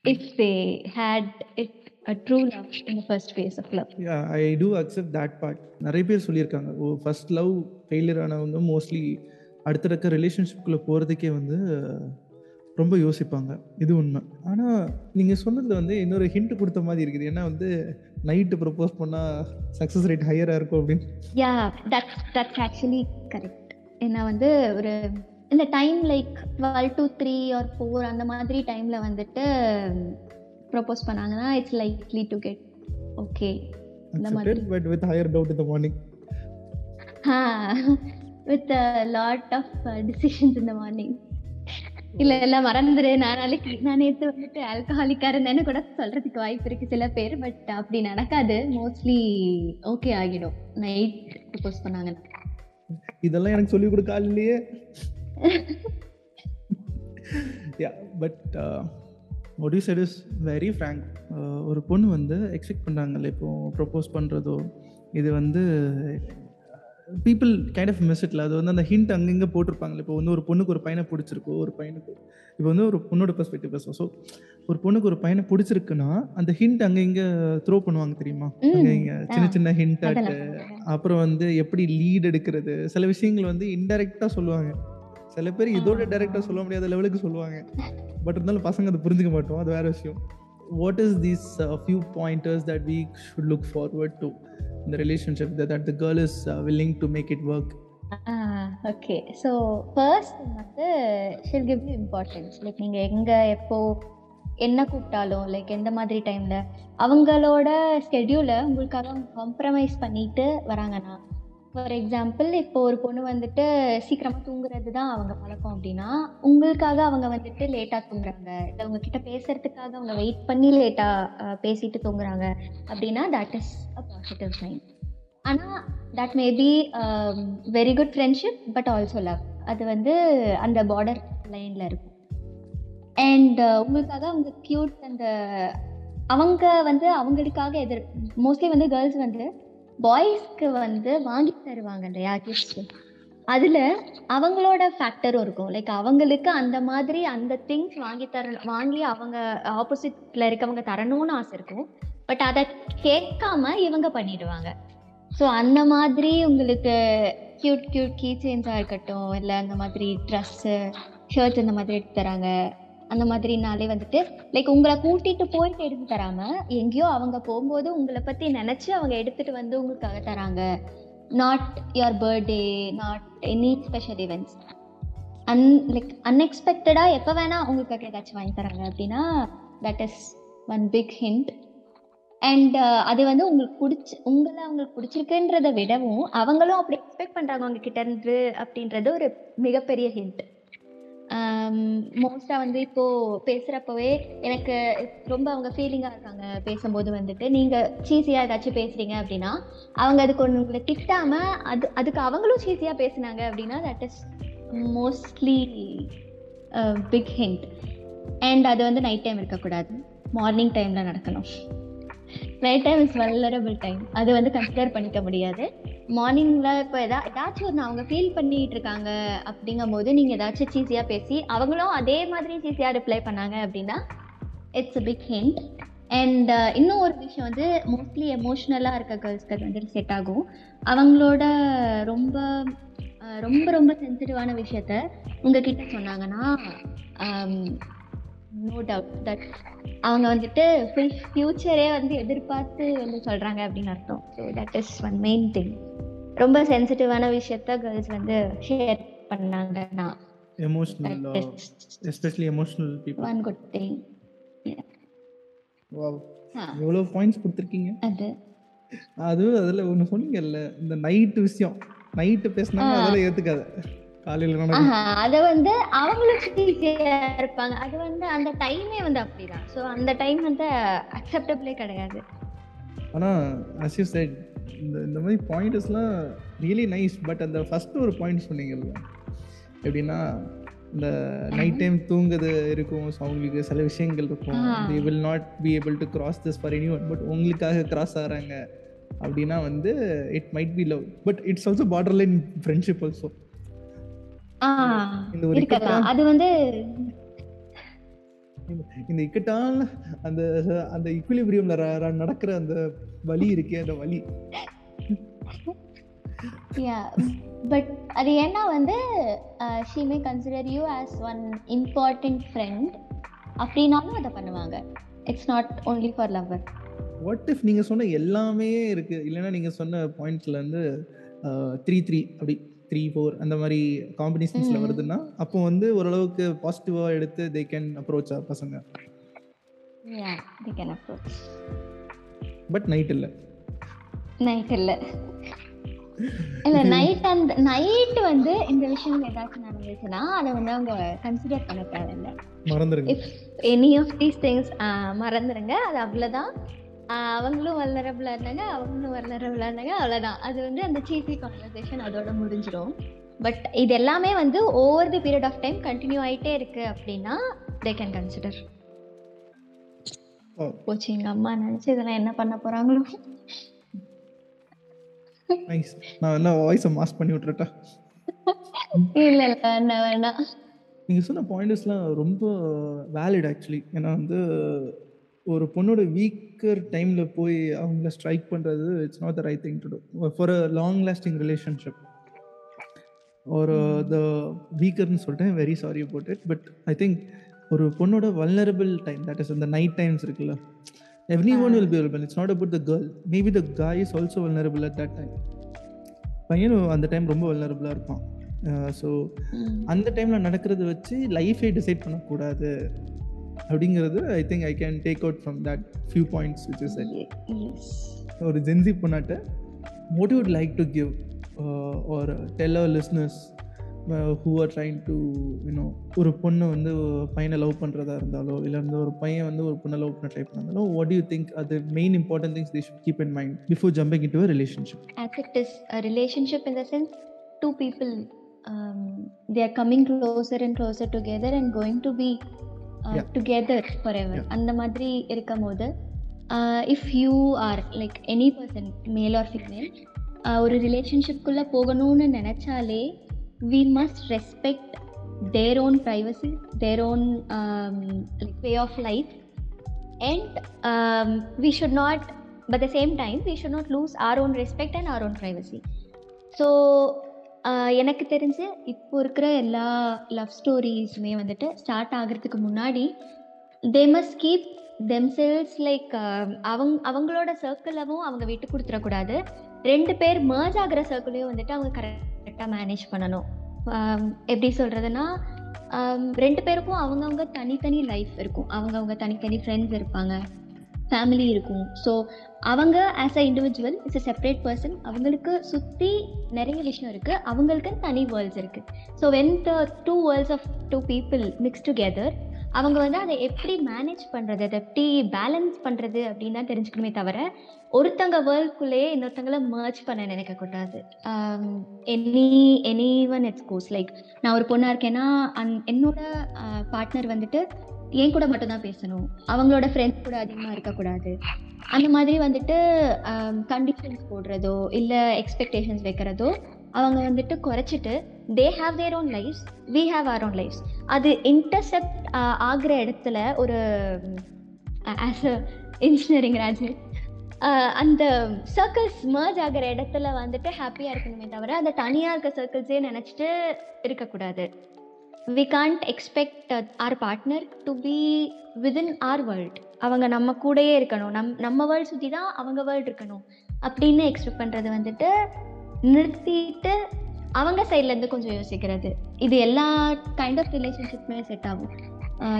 If they had it a true love in first phase of love yeah I do accept that part நிறைய பேர் சொல்லியிருக்காங்க. ஓ ஃபர்ஸ்ட் லவ் ஃபெயிலியர் ஆனவங்க மோஸ்ட்லி அடுத்த இருக்க ரிலேஷன்ஷிப்குள்ளே போகிறதுக்கே வந்து ரொம்ப யோசிப்பாங்க. இது உண்மை. ஆனால் நீங்கள் சொன்னதில் வந்து இன்னொரு ஹிண்ட் கொடுத்த மாதிரி இருக்குது. ஏன்னா வந்து நைட்டு ப்ரப்போஸ் பண்ணால் சக்ஸஸ் ரேட் ஹையராக இருக்கும் அப்படின்னு. Yeah that that's actually correct ஏன்னா வந்து ஒரு இந்த time like twelve to three or four அந்த மாதிரி டைம்ல வந்துட்டு ப்ரப்போஸ் பண்ணாங்கன்னா it's likely to get okay இந்த மாதிரி. பட் வித் ஹையர் டவுட் இந்த morning with lot of decisions இந்த மார்னிங் இல்ல இல்ல மறந்துரு. நான் நாளைக்கு நான் நேத்து வந்துட்டு ஆல்கஹாலிக்கா இருந்தேன்னு கூட சொல்றதுக்கு வாய்ப்பு இருக்கு சில பேர் பட் அப்படி நடக்காது. மோஸ்ட்லி ஓகே ஆகிடும். நைட் ப்ரொபோஸ் பண்ணாங்க இதெல்லாம் எனக்கு சொல்லிக் கொடுக்க ஆள் இல்லையே yeah but other side is very frank ஒரு பொண்ணு வந்து எக்ஸ்பெக்ட் பண்ணுறாங்கல்ல இப்போ ப்ரொப்போஸ் பண்ணுறதோ இது வந்து பீப்புள் கைண்ட் ஆஃப் மிஸ்இட்ல அது வந்து அந்த ஹிண்ட் அங்கங்கே போட்டிருப்பாங்கல்ல. இப்போ வந்து ஒரு பொண்ணுக்கு ஒரு பையனை பிடிச்சிருக்கோ ஒரு பையனுக்கு. இப்போ வந்து ஒரு பொண்ணோட பெர்ஸ்பெக்டிவ் பேசுவோம். ஸோ ஒரு பொண்ணுக்கு ஒரு பையனை பிடிச்சிருக்குன்னா அந்த ஹிண்ட் அங்கே இங்கே த்ரோ பண்ணுவாங்க தெரியுமா? இங்கே சின்ன. சின்ன ஹிண்ட் அதெல்லாம் அப்புறம் வந்து எப்படி லீட் எடுக்கிறது? சில விஷயங்கள் வந்து இன்டெரக்டா சொல்லுவாங்க. சில பேர் இதோட டைரக்டா சொல்ல முடியாத லெவலுக்கு சொல்லுவாங்க. பட் இருந்தாலும் பசங்க அதை புரிஞ்சுக்க மாட்டோம். அது வேற விஷயம். What is these few pointers that we should look forward to இந்த relationship that the girl is willing to make it work okay so first வந்து she'll give you importance like நீங்கள் எங்கே எப்போ என்ன கூப்பிட்டாலும் லைக் எந்த மாதிரி டைமில் அவங்களோட ஸ்கெடியூலை உங்களுக்காக அவங்க காம்ப்ரமைஸ் பண்ணிட்டு வராங்கன்னா ஃபார் எக்ஸாம்பிள் இப்போ ஒரு பொண்ணு வந்துட்டு சீக்கிரமாக தூங்குறது தான் அவங்க பழக்கம் அப்படின்னா உங்களுக்காக அவங்க வந்துட்டு லேட்டாக தூங்குறாங்க. இல்லை உங்ககிட்ட பேசுறதுக்காக அவங்க வெயிட் பண்ணி லேட்டாக பேசிட்டு தூங்குறாங்க அப்படின்னா that is a positive sign ஆனால் that may be very good friendship but also love அது வந்து அந்த பார்டர் லைனில் இருக்கும். அண்ட் uh, உங்களுக்காக அவங்க க்யூட் அந்த uh, அவங்க வந்து அவங்களுக்காக எதிர் மோஸ்ட்லி வந்து கேர்ள்ஸ் வந்து பாய்ஸ்க்கு வந்து வாங்கி தருவாங்க இல்லையா கிஃப்ட்ஸ் அதில் அவங்களோட ஃபேக்டரும் இருக்கும். லைக் அவங்களுக்கு அந்த மாதிரி அந்த திங்ஸ் வாங்கி தர வாங்கி அவங்க ஆப்போசிட்டில் இருக்கவங்க தரணும்னு ஆசை இருக்கும். பட் அதை கேட்காம இவங்க பண்ணிடுவாங்க. ஸோ அந்த மாதிரி உங்களுக்கு க்யூட் க்யூட் கீ செயின்ஸாக இருக்கட்டும் இல்லை அந்த மாதிரி ட்ரெஸ்ஸு ஷர்ட்ஸ் இந்த மாதிரி எடுத்து தராங்க. அந்த மாதிரினாலே வந்துட்டு லைக் உங்களை கூட்டிட்டு போயிட்டு எடுத்து தராம எங்கேயோ அவங்க போகும்போது உங்களை பத்தி நினைச்சு அவங்க எடுத்துட்டு வந்து உங்களுக்காக தராங்க. Not your birthday not any special events an like அன்எக்ஸ்பெக்டடா எப்போ வேணா உங்களுக்கு ஏதாச்சும் வாங்கி தராங்க அப்படின்னா that is one big hint and அது வந்து உங்களுக்கு பிடிச்சி உங்களை அவங்களுக்கு பிடிச்சிருக்குன்றத விடவும் அவங்களும் அப்படி எக்ஸ்பெக்ட் பண்ணுறாங்க அவங்க கிட்ட இருந்து அப்படின்றது ஒரு மிகப்பெரிய ஹிண்ட் மோஸ்டா வந்து இப்போ பேசுறப்பவே எனக்கு ரொம்ப அவங்க ஃபீலிங்கா இருக்காங்க பேசும்போது வந்துட்டு. நீங்க சீசியா ஏதாச்சும் பேசுறீங்க அப்படின்னா அவங்க அதுக்கு ஒன்று உங்களை திட்டாம அது அதுக்கு அவங்களும் சீசியா பேசுனாங்க அப்படின்னா that is mostly big hint and அது வந்து நைட் டைம் இருக்கக்கூடாது. மார்னிங் டைம்ல நடக்கணும். Night time is vulnerable time அது வந்து கன்சிடர் பண்ணிக்க முடியாது. மார்னிங்ல இப்போ எதா ஏதாச்சும் ஒன்று அவங்க ஃபீல் பண்ணிட்டு இருக்காங்க அப்படிங்கும்போது நீங்க ஏதாச்சும் சீஸியாக பேசி அவங்களும் அதே மாதிரி சீஸியா ரிப்ளை பண்ணாங்க அப்படின்னா it's a big hint and இன்னும் ஒரு விஷயம் வந்து மோஸ்ட்லி எமோஷ்னலாக இருக்க கேர்ள்ஸ்க்கு அது வந்து செட் ஆகும். அவங்களோட ரொம்ப ரொம்ப ரொம்ப சென்சிட்டிவான விஷயத்த உங்ககிட்ட சொன்னாங்கன்னா நோ டவுட் தட் அவங்க வந்துட்டு ஃபுல் ஃப்யூச்சரே வந்து எதிர்பார்த்து வந்து சொல்றாங்க அப்படின்னு அர்த்தம். So that is one main thing ரொம்ப சென்சிட்டிவான விஷயத்த கேர்ள்ஸ் வந்து ஷேர் பண்ணாங்கன்னா emotional especially emotional people one good thing wow எவ்வளோ பாயிண்ட்ஸ் கொடுத்துருக்கீங்க? அது. அது அதில் ஒன்று சொன்னீங்கல்ல இந்த நைட்டு விஷயம். நைட்டு பேசினாங்க அதெல்லாம் ஏற்றுக்காத அத வந்து அவங்களும் ஈஸியா இருப்பாங்க. அது வந்து அந்த டைமே வந்து அப்படிதான். ஸோ அந்த டைம் வந்து அக்செப்டபிளே கிடையாது. ஆனால் அஸ் யூ செட் இந்த இந்த மாதிரி பாயிண்ட்ஸ்லாம் ரியலி நைஸ் பட் அந்த ஃபர்ஸ்ட் ஒரு பாயிண்ட் சொன்னீங்கல்ல எப்படின்னா இந்த நைட் டைம் தூங்குது இருக்கும் ஸோ அவங்களுக்கு சில விஷயங்கள் இருக்கும். They will not be able to cross this for any one but உங்களுக்காக கிராஸ் ஆகிறாங்க அப்படின்னா வந்து it might be love but it's also border line friendship also ah இந்த ஒரு இருக்கலாம் அது வந்து இந்த இக்கட்டான அந்த அந்த இக்குலிபிரியம்ல நடக்கிற அந்த வலி இருக்கே அந்த வலி. பட் அது ஏன்னா வந்து she may consider you as one important friend அப்படின்னாலும் அதை பண்ணுவாங்க. It's not only for lover what if நீங்க சொன்ன எல்லாமே இருக்கு. இல்லைன்னா நீங்க சொன்ன பாயிண்ட்ஸ்ல இருந்து த்ரீ த்ரீ அப்படி. த்ரீ ஃபோர் அந்த மாதிரி காம்பினேஷன்ஸ்ல ம். வருதுன்னா அப்போ வந்து ஓரளவுக்கு பாசிட்டிவா எடுத்து தே கேன் அப்ரோச் பசங்க. கேன் அப்ரோச் பட் நைட் இல்ல. நைட் இல்ல. இல்ல நைட் அந்த நைட் வந்து இந்த விஷயம் ஏதாச்சும் நடந்துச்சுன்னா அதை வந்து அவங்க கன்சிடர் பண்ண தேவையில்லை. மறந்துருங்க. எனி ஆஃப் தீஸ் திங்ஸ் மறந்துடுங்க அது அவ்வளோதான் அவங்களும் வல்லரபிளாக இருந்தாங்க அவங்களும் வல்லரபிளாக இருந்தாங்க அவ்வளோதான் அது வந்து அந்த சீசி கான்வர்சேஷன் அதோட முடிஞ்சிடும் பட் இது எல்லாமே வந்து over the period of time continue ஆயிட்டே இருக்கு அப்படின்னா தே கேன் கன்சிடர் ஓ. போச்சு எங்க அம்மா நினைச்சு இதெல்லாம் என்ன பண்ண போறாங்களோ. நான் என்ன வாய்ஸை மாஸ் பண்ணி விட்டுறட்டா? இல்ல இல்ல வேண்டாம் வேண்டாம் நீங்க சொன்ன பாயிண்ட்ஸ்லாம் ரொம்ப வேலிட் ஆக்சுவலி ஏன்னா வந்து ஒரு பொண்ணோட வீக்கர் டைம்ல போய் அவங்கள ஸ்ட்ரைக் பண்றது it's not the right thing to do for a long lasting relationship ஒரு த வீக்கர்னு சொல்லிட்டேன் very sorry about it but I think ஒரு பொண்ணோட வல்னரபிள் டைம் தட் இஸ் அந்த நைட் டைம்ஸ் இருக்குல்ல every one will be vulnerable it's not about the girl maybe the guy is also vulnerable at that time பையனும் அந்த time ரொம்ப வல்னரபிளாக இருப்பான். So ம். அந்த டைம்ல நடக்கிறத வச்சு லைஃபே டிசைட் பண்ணக்கூடாது. அப்படிங்கிறது I think I can take out from that few points which is Yes. ஒரு ஜென்சி பொண்ணாட்ட what you would like to give uh, or tell our listeners uh, who are trying to you know ஒரு பொண்ணு வந்து ஒரு பையனை love பண்ணுறதா இருந்தாலோ இல்லை வந்து ஒரு பையன் வந்து ஒரு பொண்ணை லவ் பண்ண ட்ரை பண்ணாலும் what do you think are the main important things they should keep in mind before jumping into a relationship as it is a relationship in the sense two people um, they are coming closer and closer together and going to be uh, Yeah. together forever Yeah. அந்த மாதிரி இருக்கும் போது if you are like any person male or female ஒரு ரிலேஷன்ஷிப்குள்ளே போகணும்னு நினச்சாலே we must respect their own privacy their own like way of life and um, we should not but at the same time we should not lose our own respect and our own privacy so எனக்கு தெரிஞ்சு இப்போ இருக்கிற எல்லா love ஸ்டோரிஸுமே வந்துட்டு start ஆகிறதுக்கு முன்னாடி they must keep themselves like அவங்க அவங்களோட சர்க்கிளவும் அவங்க விட்டு கொடுத்துடக்கூடாது. ரெண்டு பேர் மர்ஜ் ஆகிற சர்க்கிளையும் வந்துட்டு அவங்க கரெக்டாக மேனேஜ் பண்ணணும். எப்படி சொல்கிறதுனா ரெண்டு பேருக்கும் அவங்கவுங்க தனித்தனி லைஃப் இருக்கும். அவங்கவுங்க தனித்தனி ஃப்ரெண்ட்ஸ் இருப்பாங்க. ஃபேமிலி இருக்கும். ஸோ அவங்க as a individual it's a separate person அவங்களுக்கு சுற்றி நிறைய விஷயம் இருக்குது அவங்களுக்கு தனி வேர்ல்ட்ஸ் இருக்குது so when the two worlds of two people mix together அவங்க வந்து அதை எப்படி மேனேஜ் பண்ணுறது அதை எப்படி பேலன்ஸ் பண்ணுறது அப்படின்னு தான் தெரிஞ்சுக்கணுமே தவிர ஒருத்தங்க வேர்ல்டுக்குள்ளேயே இன்னொருத்தங்களை மர்ச் பண்ண நினைக்கக்கூடாது any any one it's course like நான் ஒரு பொண்ணாக இருக்கேன்னா அந் என்னோட uh, பார்ட்னர் வந்துட்டு என் கூட மட்டும்தான் பேசணும். அவங்களோட ஃப்ரெண்ட்ஸ் கூட அதிகமாக இருக்கக்கூடாது. அந்த மாதிரி வந்துட்டு கண்டிஷன்ஸ் போடுறதோ இல்லை எக்ஸ்பெக்டேஷன்ஸ் வைக்கிறதோ அவங்க வந்துட்டு குறைச்சிட்டு they have their own lives we have our own lives அது இன்டர்செப்ட் ஆகிற இடத்துல ஒரு ஆஸ் அ இன்ஜினியரிங் கிராஜுவேட் அந்த சர்க்கிள்ஸ் மர்ஜ் ஆகிற இடத்துல வந்துட்டு ஹாப்பியாக இருக்கணுமே தவிர அந்த தனியாக இருக்க சர்க்கிள்ஸே நினச்சிட்டு இருக்கக்கூடாது. We can't expect our partner to be within our world அவங்க நம்ம கூடயே இருக்கணும். நம் நம்ம வேர்ல்ட் சுற்றி தான் அவங்க வேர்ல்ட் இருக்கணும். அப்படின்னு எக்ஸ்பெக்ட் பண்ணுறது வந்துட்டு நிறுத்திட்டு அவங்க சைட்லேருந்து கொஞ்சம் யோசிக்கிறது. இது எல்லா கைண்ட் ஆஃப் ரிலேஷன்ஷிப்புமே செட் ஆகும்.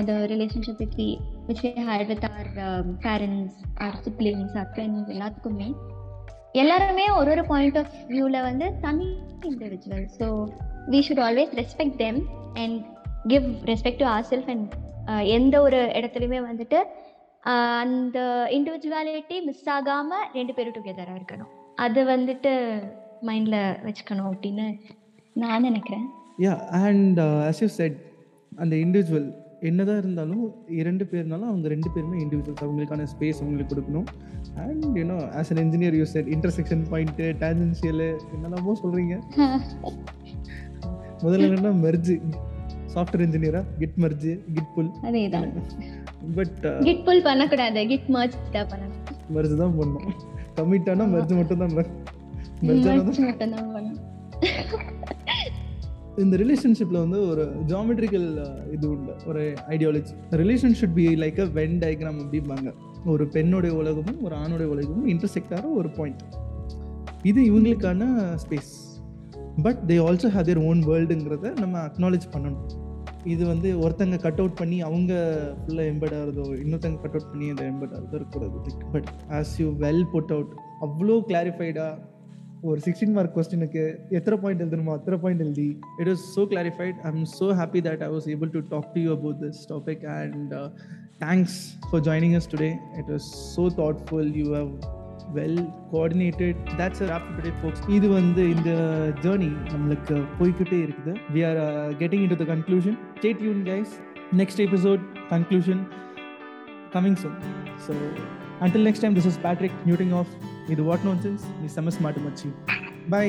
The relationship with we which we had with our parents or siblings or friends எல்லாத்துக்குமே. எல்லாருமே ஒரு ஒரு பாயிண்ட் ஆஃப் வியூவில் வந்து தனி individual so we should always respect them and give respect to our self and எந்த ஒரு இடத்துலையுமே வந்துட்டு அந்த இண்டிவிஜுவாலிட்டி மிஸ் ஆகாமல் ரெண்டு பேரும் டுகெதராக இருக்கணும். அது வந்துட்டு மைண்டில் வச்சுக்கணும் அப்படின்னு நான் நினைக்கிறேன். Ya and as you said அந்த இண்டிவிஜுவல் என்னதான் இருந்தாலும் இரண்டு பேர்னாலும் அவங்க ரெண்டு பேருமே இண்டிவிஜுவல்ஸ் அவங்களுக்கான ஸ்பேஸ் அவங்களுக்கு கொடுக்கணும். And you know as an engineer you said intersection point tangential என்னெல்லாமோ சொல்கிறீங்க முதல்ல என்னன்னா மெர்ஜு சாஃப்ட்வேர் இன்ஜினியரா கிட் மர்ஜு கிட் புல் அதேதான். பட் கிட் புல் பண்ணக்கூடாது கிட் மர்ஜ் தான் பண்ணணும் மர்ஜ் தான் பண்ணணும். கமிட் ஆனால் மர்ஜ் மட்டும் தான் மர்ஜ் மட்டும் தான் பண்ணணும். இந்த ரிலேஷன்ஷிப்பில் வந்து ஒரு ஜாமெட்ரிக்கல் இது உண்டு. ஒரு ideology relation should be like a Venn diagram அப்படிம்பாங்க. ஒரு பெண்ணுடைய உலகமும் ஒரு ஆணுடைய உலகமும் இன்டர்செக்ட் ஆகிற ஒரு பாயிண்ட் இது இவங்களுக்கான space but they also have their own வேர்ல்டுங்கிறத நம்ம அக்னாலேஜ் பண்ணணும். இது வந்து ஒருத்தங்க கட் அவுட் பண்ணி அவங்க ஃபுல்லாக எம்பட் ஆகிறதோ இன்னொருத்தங்க கட் அவுட் பண்ணி அதை எம்பட் ஆகிறதோ இருக்கக்கூடாது. But as you well put out அவ்வளோ கிளாரிஃபைடாக ஒரு சிக்ஸ்டீன் மார்க் கொஸ்டினுக்கு எத்தனை பாயிண்ட் எழுதணுமோ அத்தனை பாயிண்ட் எழுதி it is so clarified I am so happy that I was able to talk to you about this topic and thanks for joining us today it was so thoughtful you how well coordinated that's a wrap today folks இது வந்து இந்த journey நம்மளுக்கு போய்கிட்டே இருக்குது. We are getting into the conclusion state Yoon guys next episode conclusion coming soon so until next time this is Patrick நியூட்டிங் ஆஃப் இது what nonsense நீ செம ஸ்மார்ட் மச்சி பை